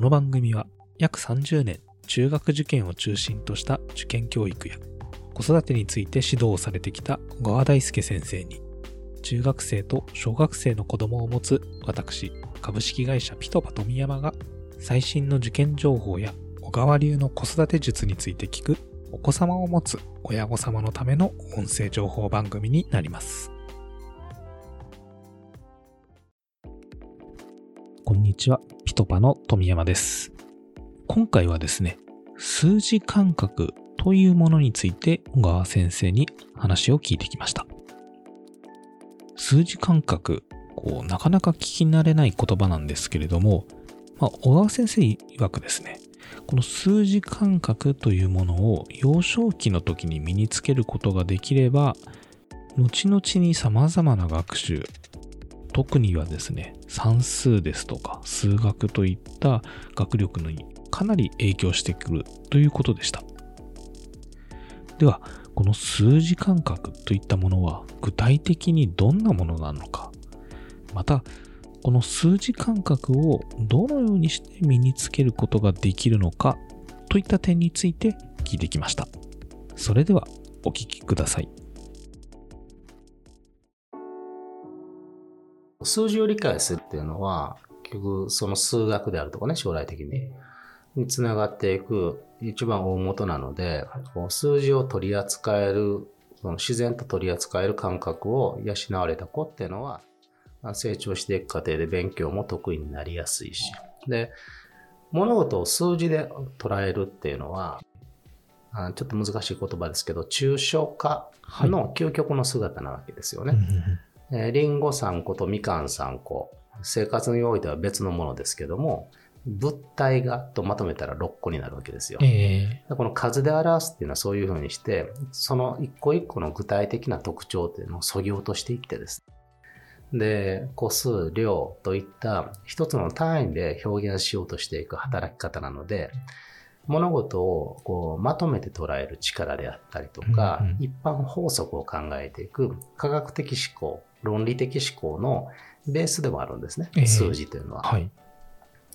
この番組は約30年中学受験を中心とした受験教育や子育てについて指導をされてきた小川大輔先生に中学生と小学生の子供を持つ私株式会社ピトパ富山が最新の受験情報や小川流の子育て術について聞くお子様を持つ親御様のための音声情報番組になります。こんにちは、トパの富山です。今回はですね、数字感覚というものについて小川先生に話を聞いてきました。数字感覚、こう、なかなか聞き慣れない言葉なんですけれども、まあ、小川先生曰くですね、この数字感覚というものを幼少期の時に身につけることができれば、後々に様々な学習、特にはですね、算数ですとか数学といった学力にかなり影響してくるということでした。では、この数字感覚といったものは具体的にどんなものなのか、また、この数字感覚をどのようにして身につけることができるのかといった点について聞いてきました。それではお聞きください。数字を理解するっていうのは、結局その数学であるとかね、将来的に、につながっていく一番大元なので、こう数字を取り扱える、その自然と取り扱える感覚を養われた子っていうのは、まあ成長していく過程で勉強も得意になりやすいし、で、物事を数字で捉えるっていうのは、あちょっと難しい言葉ですけど、抽象化の究極の姿なわけですよね。えーリンゴ3個とみかん3個、生活においては別のものですけども、物体がとまとめたら6個になるわけですよ。えこの数で表すっていうのはそういうふうにして、その一個一個の具体的な特徴っていうのを削ぎ落としていってです。で、個数、量といった一つの単位で表現しようとしていく働き方なので、物事をこうまとめて捉える力であったりとか、うんうん一般法則を考えていく科学的思考、論理的思考のベースでもあるんですね、ええ数字というのは。はい。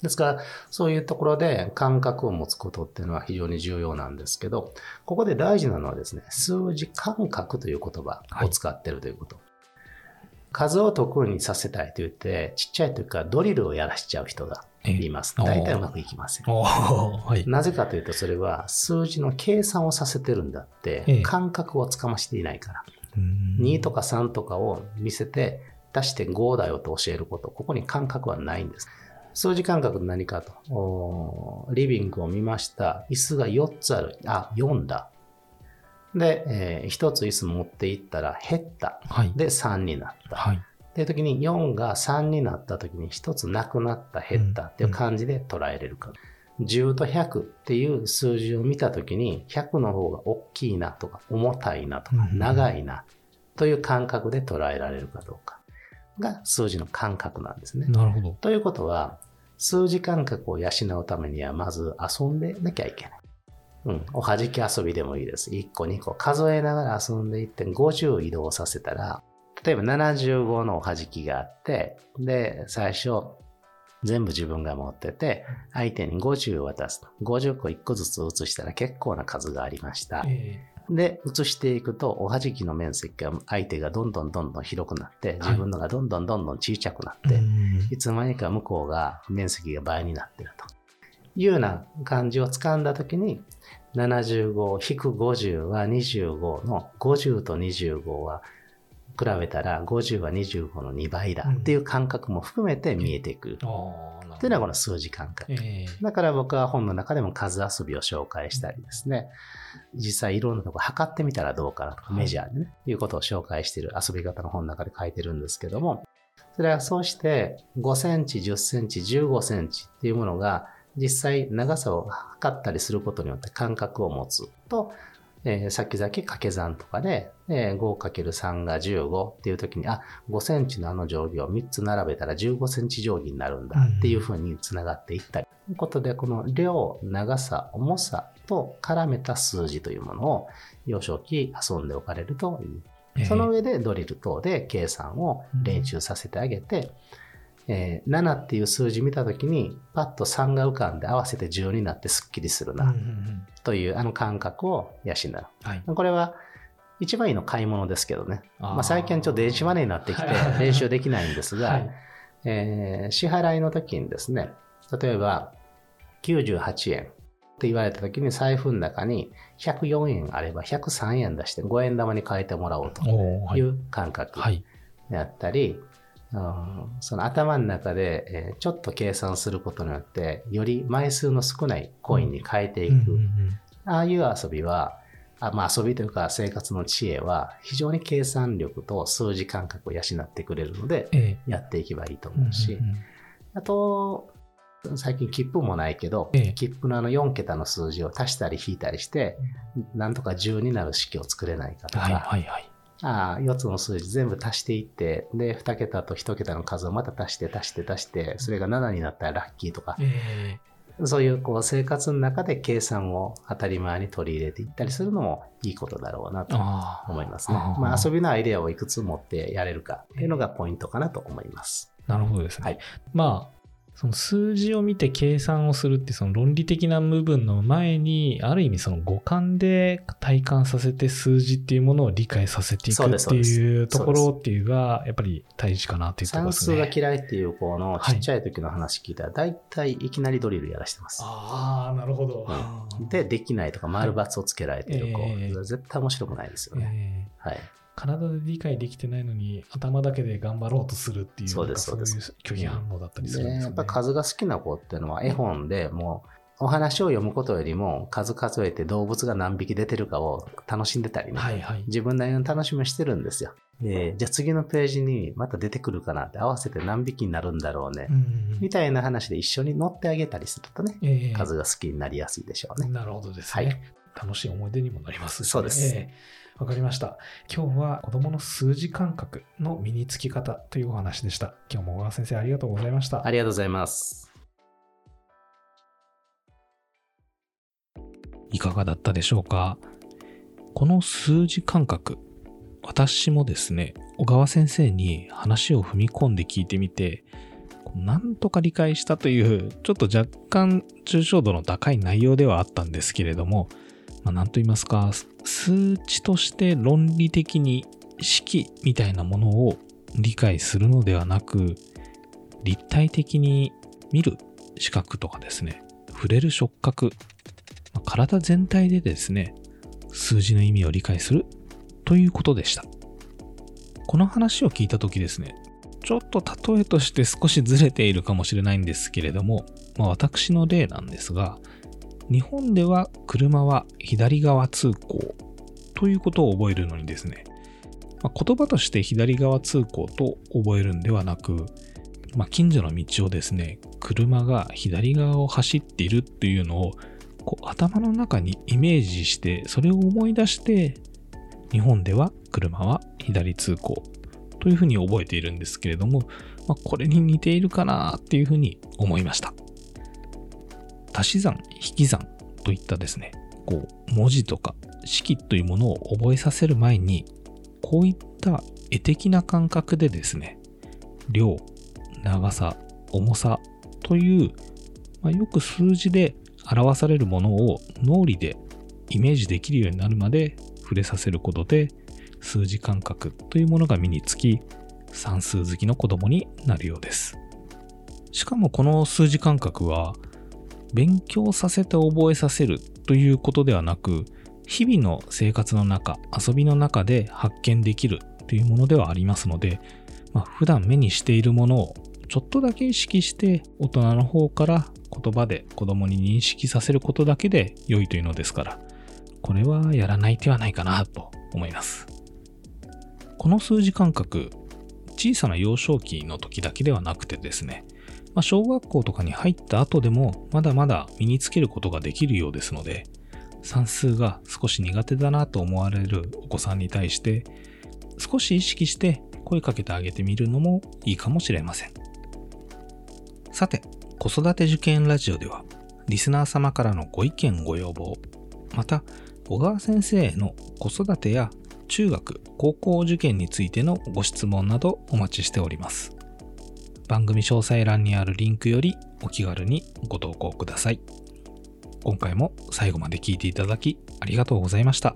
ですから、そういうところで感覚を持つことっていうのは非常に重要なんですけど、ここで大事なのはですね、数字感覚という言葉を使ってるということ。数を得意にさせたいと言って、ちっちゃい時からドリルをやらしちゃう人がいます。ええ大体うまくいきません。はい。なぜかというと、それは数字の計算をさせてるんだって、ええ感覚をつかましていないから。うん2とか3とかを見せて、足して5だよと教えること、ここに感覚はないんです。数字感覚何かと。リビングを見ました。椅子が4つある。あ、4だ。で、え1つ椅子持っていったら減った。はい。で、3になった。はい。っていう時に4が3になった時に1つなくなった、減ったっていう感じで捉えれるか。10と100っていう数字を見た時に100の方が大きいなとか重たいなとかうん長いなという感覚で捉えられるかどうかが数字の感覚なんですね。なるほど。ということは数字感覚を養うためにはまず遊んでなきゃいけない。うん、おはじき遊びでもいいです。1個2個数えながら遊んでいって50移動させたら例えば75のおはじきがあって、で、最初、全部自分が持ってて、相手に50を渡すと。50個1個ずつ移したら結構な数がありました。えで、移していくと、おはじきの面積が、相手がどんどんどんどん広くなって、自分のがどんどんどんどん小さくなって、ーうんいつの間にか向こうが面積が倍になってるというような感じを掴んだときに、75-50は25の50と25は比べたら50は25の2倍だっていう感覚も含めて見えていく。っていうのはこの数字感覚。えだから僕は本の中でも数遊びを紹介したりですね、実際いろんなとこ測ってみたらどうかなとか、はいメジャーでね、いうことを紹介している遊び方の本の中で書いてるんですけども、それはそうして5センチ、10センチ、15センチっていうものが実際長さを測ったりすることによって感覚を持つと、えー先々掛け算とかで、えー 5×3 が15っていう時に、あ、5センチのあの定規を3つ並べたら15センチ定規になるんだっていうふうにつながっていったり。ということで、この量、長さ、重さと絡めた数字というものを幼少期遊んでおかれるといい。えその上でドリル等で計算を練習させてあげて、えー7っていう数字見たときに、パッと3が浮かんで合わせて10になってすっきりするな、うんというあの感覚を養う。はい。これは一番いいの買い物ですけどね。まあ、最近ちょっと電子マネーになってきてはい 練習できないんですが、はい。えー支払いの時にですね、例えば98円って言われた時に財布の中に104円あれば103円出して5円玉に変えてもらおうといいう感覚はい。であったり、うんその頭の中で、えーちょっと計算することによってより枚数の少ないコインに変えていく、ああいう遊びは、あまあ、遊びというか生活の知恵は非常に計算力と数字感覚を養ってくれるので、えやっていけばいいとえ思うし、あと、最近切符もないけど、ええ。切符のあの4桁の数字を足したり引いたりして、なんとか10になる式を作れないかとか、はいはいはい。ああ4つの数字全部足していって、で、2桁と1桁の数をまた足して足して足して、それが7になったらラッキーとか、えそういうこう生活の中で計算を当たり前に取り入れていったりするのもいいことだろうなえと。思いますね。ああまあ遊びのアイデアをいくつ持ってやれるかっていうのがポイントかなと思います。なるほどですね。はいまあ、その数字を見て計算をするってその論理的な部分の前に、ある意味その五感で体感させて数字っていうものを理解させていくっていうところっていうが、やっぱり大事かなっていうところ算数ですね。が嫌いっていう子のはいちっちゃい時の話聞いたら、大体いきなりドリルやらしてます。ああ、なるほど。うんで、できないとか丸×をつけられてる子、ええ絶対面白くないですよね。ええはい。体で理解できてないのに頭だけで頑張ろうとするっていうそうですそうですいう拒否反応だったりすでるんですよね。やっぱ数が好きな子っていうのは絵本でもうお話を読むことよりも数数えて動物が何匹出てるかを楽しんでたりね、はいはい。自分なりの楽しみをしてるんですよ。でじゃあ次のページにまた出てくるかなって合わせて何匹になるんだろうね、うんうんみたいな話で一緒に乗ってあげたりするとね、ええ数が好きになりやすいでしょうね。なるほどですね。はい楽しい思い出にもなりますそうですええわかりました。今日は子供の数字感覚の身につき方というお話でした。今日も小川先生ありがとうございました。ありがとうございます。いかがだったでしょうか？この数字感覚、私もですね、小川先生に話を踏み込んで聞いてみて、なんとか理解したという、ちょっと若干抽象度の高い内容ではあったんですけれども、まあ、なんと言いますか、数値として論理的に式みたいなものを理解するのではなく、立体的に見る視覚とかですね、触れる触覚、まあ体全体でですね、数字の意味を理解するということでした。この話を聞いたときですね、ちょっと例えとして少しずれているかもしれないんですけれども、まあ、私の例なんですが、日本では車は左側通行ということを覚えるのにですね、まあ言葉として左側通行と覚えるんではなく、まあ、近所の道をですね、車が左側を走っているっていうのをこう頭の中にイメージして、それを思い出して、日本では車は左通行というふうに覚えているんですけれども、まあ、これに似ているかなっていうふうに思いました。足し算、引き算といったですね、こう文字とか式というものを覚えさせる前に、こういった絵的な感覚でですね、量、長さ、重さという、まあ、よく数字で表されるものを脳裏でイメージできるようになるまで触れさせることで数字感覚というものが身につき算数好きの子供になるようです。しかもこの数字感覚は勉強させて覚えさせるということではなく日々の生活の中遊びの中で発見できるというものではありますので、まあ、普段目にしているものをちょっとだけ意識して大人の方から言葉で子供に認識させることだけで良いというのですから、これはやらない手はないかなと思います。この数字感覚、小さな幼少期の時だけではなくてですね、まあ、小学校とかに入った後でもまだまだ身につけることができるようですので、算数が少し苦手だなと思われるお子さんに対して、少し意識して声かけてあげてみるのもいいかもしれません。さて、子育て受験ラジオでは、リスナー様からのご意見ご要望、また、小川先生への子育てや中学、高校受験についてのご質問などお待ちしております。番組詳細欄にあるリンクよりお気軽にご投稿ください。今回も最後まで聞いていただきありがとうございました。